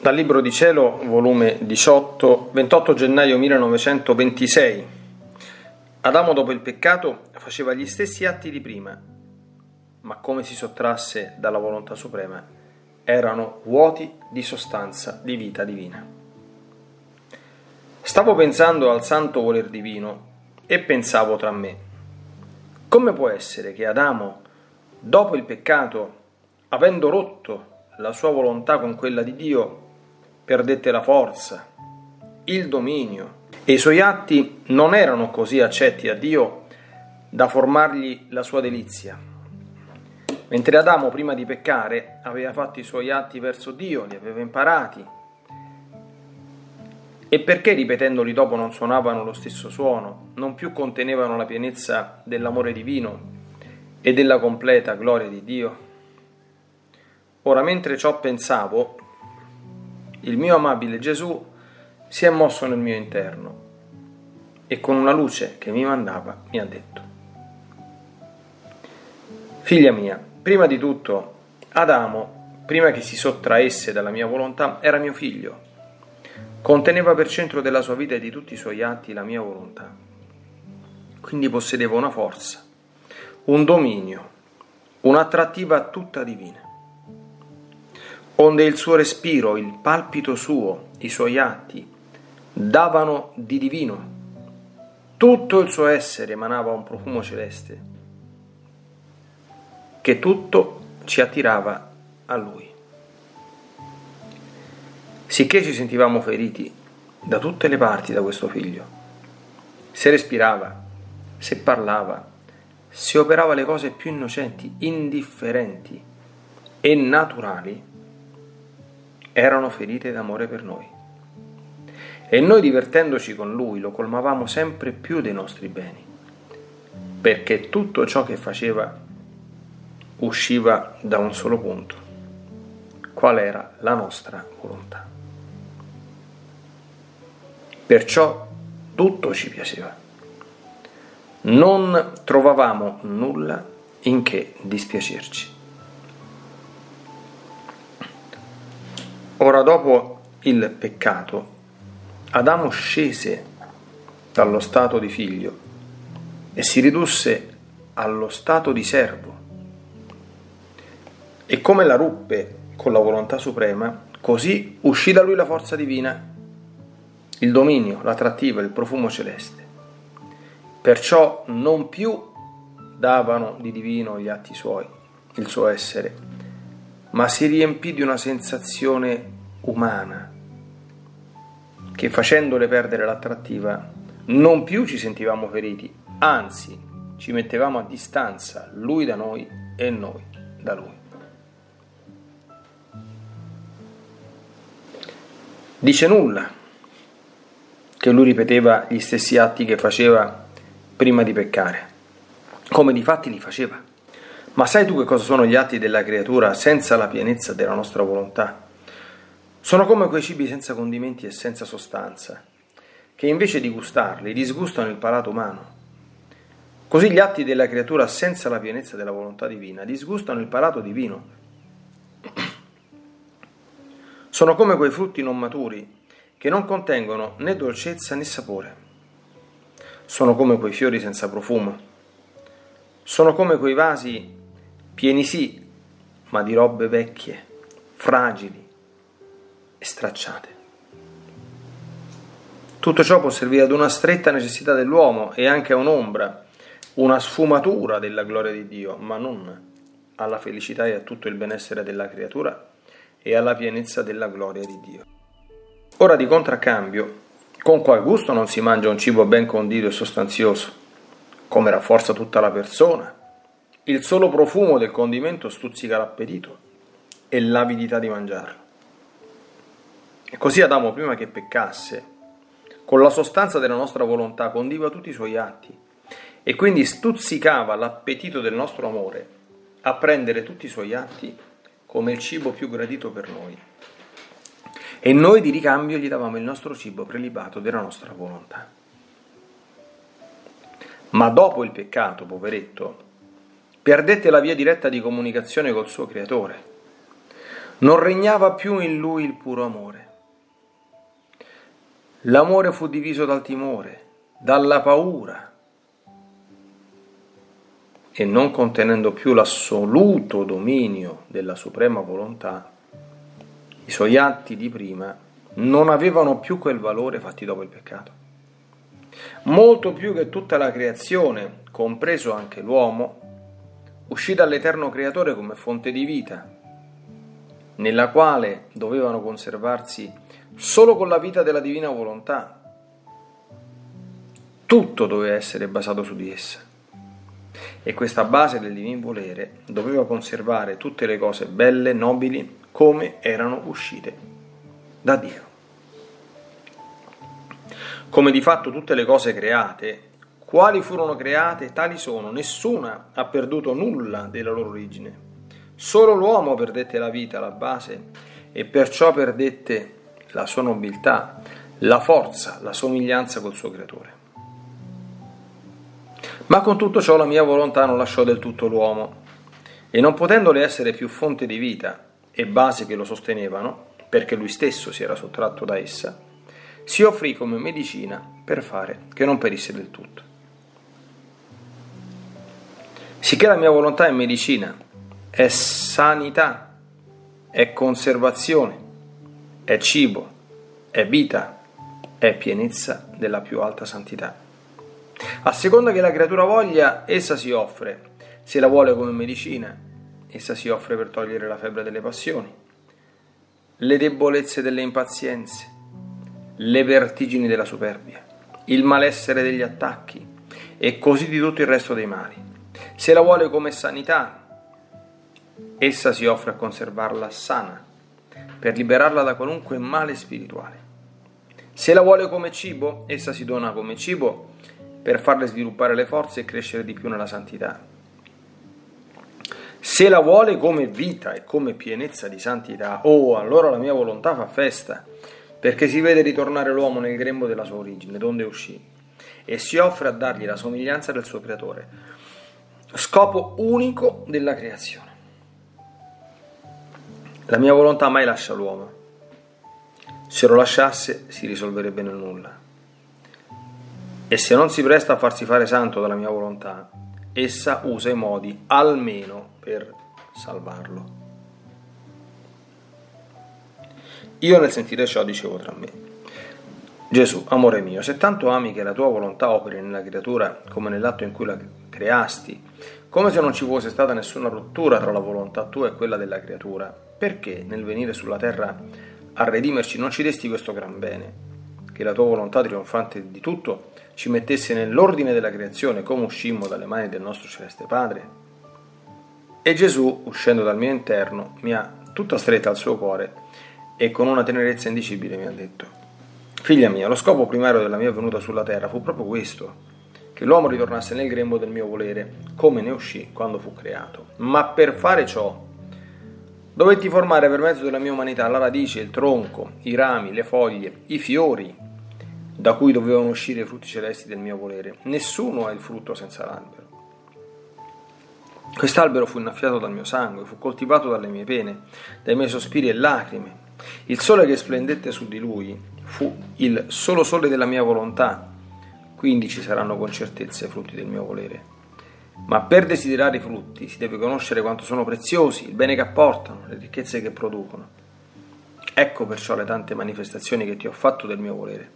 Dal Libro di Cielo, volume 18, 28 gennaio 1926. Adamo dopo il peccato faceva gli stessi atti di prima, ma come si sottrasse dalla volontà suprema, erano vuoti di sostanza, di vita divina. Stavo pensando al santo voler divino e pensavo tra me, come può essere che Adamo, dopo il peccato, avendo rotto la sua volontà con quella di Dio, perdette la forza, il dominio e i suoi atti non erano così accetti a Dio da formargli la sua delizia. Mentre Adamo prima di peccare aveva fatto i suoi atti verso Dio, li aveva imparati. E perché ripetendoli dopo non suonavano lo stesso suono, non più contenevano la pienezza dell'amore divino e della completa gloria di Dio? Ora mentre ciò pensavo, il mio amabile Gesù si è mosso nel mio interno e con una luce che mi mandava mi ha detto, Figlia mia, prima di tutto, Adamo, prima che si sottraesse dalla mia volontà, era mio figlio. Conteneva per centro della sua vita e di tutti i suoi atti la mia volontà. Quindi possedeva una forza, un dominio, un'attrattiva tutta divina onde il suo respiro, il palpito suo, i suoi atti, davano di divino. Tutto il suo essere emanava un profumo celeste, che tutto ci attirava a lui. Sicché ci sentivamo feriti da tutte le parti da questo figlio. Se respirava, se parlava, se operava le cose più innocenti, indifferenti e naturali, erano ferite d'amore per noi. E noi divertendoci con lui lo colmavamo sempre più dei nostri beni, perché tutto ciò che faceva usciva da un solo punto, qual era la nostra volontà. Perciò tutto ci piaceva. Non trovavamo nulla in che dispiacerci. Ora dopo il peccato, Adamo scese dallo stato di figlio e si ridusse allo stato di servo. E come la ruppe con la volontà suprema, così uscì da lui la forza divina, il dominio, l'attrattiva, il profumo celeste. Perciò non più davano di divino gli atti suoi, il suo essere, ma si riempì di una sensazione umana che facendole perdere l'attrattiva non più ci sentivamo feriti, anzi ci mettevamo a distanza lui da noi e noi da lui. Dice nulla che lui ripeteva gli stessi atti che faceva prima di peccare, come di fatti li faceva. Ma sai tu che cosa sono gli atti della creatura senza la pienezza della nostra volontà? Sono come quei cibi senza condimenti e senza sostanza, che invece di gustarli disgustano il palato umano. Così gli atti della creatura senza la pienezza della volontà divina disgustano il palato divino. Sono come quei frutti non maturi che non contengono né dolcezza né sapore. Sono come quei fiori senza profumo. Sono come quei vasi pieni sì, ma di robe vecchie, fragili e stracciate. Tutto ciò può servire ad una stretta necessità dell'uomo e anche a un'ombra, una sfumatura della gloria di Dio, ma non alla felicità e a tutto il benessere della creatura e alla pienezza della gloria di Dio. Ora di contraccambio, con qual gusto non si mangia un cibo ben condito e sostanzioso, come rafforza tutta la persona, il solo profumo del condimento stuzzica l'appetito e l'avidità di mangiarlo. E così Adamo, prima che peccasse, con la sostanza della nostra volontà condiva tutti i suoi atti e quindi stuzzicava l'appetito del nostro amore a prendere tutti i suoi atti come il cibo più gradito per noi. E noi di ricambio gli davamo il nostro cibo prelibato della nostra volontà. Ma dopo il peccato, poveretto, perdette la via diretta di comunicazione col suo creatore. Non regnava più in lui il puro amore. L'amore fu diviso dal timore, dalla paura, e non contenendo più l'assoluto dominio della suprema volontà, i suoi atti di prima non avevano più quel valore fatti dopo il peccato. Molto più che tutta la creazione, compreso anche l'uomo, uscì dall'eterno creatore come fonte di vita, nella quale dovevano conservarsi solo con la vita della divina volontà. Tutto doveva essere basato su di essa. E questa base del divin volere doveva conservare tutte le cose belle, nobili, come erano uscite da Dio. Come di fatto tutte le cose create, quali furono create, tali sono, nessuna ha perduto nulla della loro origine. Solo l'uomo perdette la vita, la base, e perciò perdette la sua nobiltà, la forza, la somiglianza col suo creatore. Ma con tutto ciò la mia volontà non lasciò del tutto l'uomo, e non potendole essere più fonte di vita e base che lo sostenevano, perché lui stesso si era sottratto da essa, si offrì come medicina per fare che non perisse del tutto. Sicché la mia volontà è medicina, è sanità, è conservazione, è cibo, è vita, è pienezza della più alta santità. A seconda che la creatura voglia, essa si offre. Se la vuole come medicina, essa si offre per togliere la febbre delle passioni, le debolezze delle impazienze, le vertigini della superbia, il malessere degli attacchi e così di tutto il resto dei mali. Se la vuole come sanità, essa si offre a conservarla sana per liberarla da qualunque male spirituale. Se la vuole come cibo, essa si dona come cibo per farle sviluppare le forze e crescere di più nella santità. Se la vuole come vita e come pienezza di santità, oh, allora la mia volontà fa festa, perché si vede ritornare l'uomo nel grembo della sua origine, donde uscì, e si offre a dargli la somiglianza del suo creatore, scopo unico della creazione. La mia volontà mai lascia l'uomo. Se lo lasciasse si risolverebbe nel nulla. E se non si presta a farsi fare santo dalla mia volontà, essa usa i modi almeno per salvarlo. Io nel sentire ciò dicevo tra me, Gesù, amore mio, se tanto ami che la tua volontà operi nella creatura come nell'atto in cui la creasti, come se non ci fosse stata nessuna rottura tra la volontà tua e quella della creatura, perché nel venire sulla terra a redimerci non ci desti questo gran bene? Che la tua volontà trionfante di tutto ci mettesse nell'ordine della creazione come uscimmo dalle mani del nostro celeste Padre? E Gesù, uscendo dal mio interno, mi ha tutta stretta al suo cuore e con una tenerezza indicibile mi ha detto, Figlia mia, lo scopo primario della mia venuta sulla terra fu proprio questo, che l'uomo ritornasse nel grembo del mio volere, come ne uscì quando fu creato. Ma per fare ciò Dovetti formare per mezzo della mia umanità la radice, il tronco, i rami, le foglie, i fiori, da cui dovevano uscire i frutti celesti del mio volere. Nessuno ha il frutto senza l'albero. Quest'albero fu innaffiato dal mio sangue, fu coltivato dalle mie pene, dai miei sospiri e lacrime. Il sole che splendette su di lui fu il solo sole della mia volontà, quindi ci saranno con certezza i frutti del mio volere. Ma per desiderare i frutti si deve conoscere quanto sono preziosi, il bene che apportano, le ricchezze che producono. Ecco perciò le tante manifestazioni che ti ho fatto del mio volere.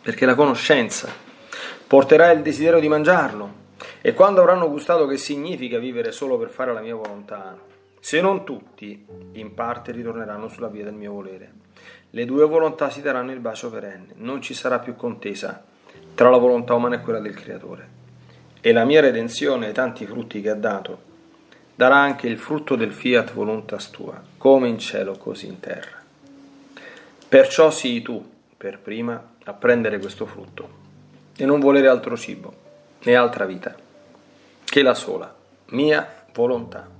Perché la conoscenza porterà il desiderio di mangiarlo e quando avranno gustato che significa vivere solo per fare la mia volontà, se non tutti, in parte ritorneranno sulla via del mio volere. Le due volontà si daranno il bacio perenne, non ci sarà più contesa tra la volontà umana e quella del Creatore e la mia redenzione e tanti frutti che ha dato, darà anche il frutto del fiat voluntas tua, come in cielo così in terra. Perciò sii tu, per prima, a prendere questo frutto, e non volere altro cibo, né altra vita, che la sola mia volontà.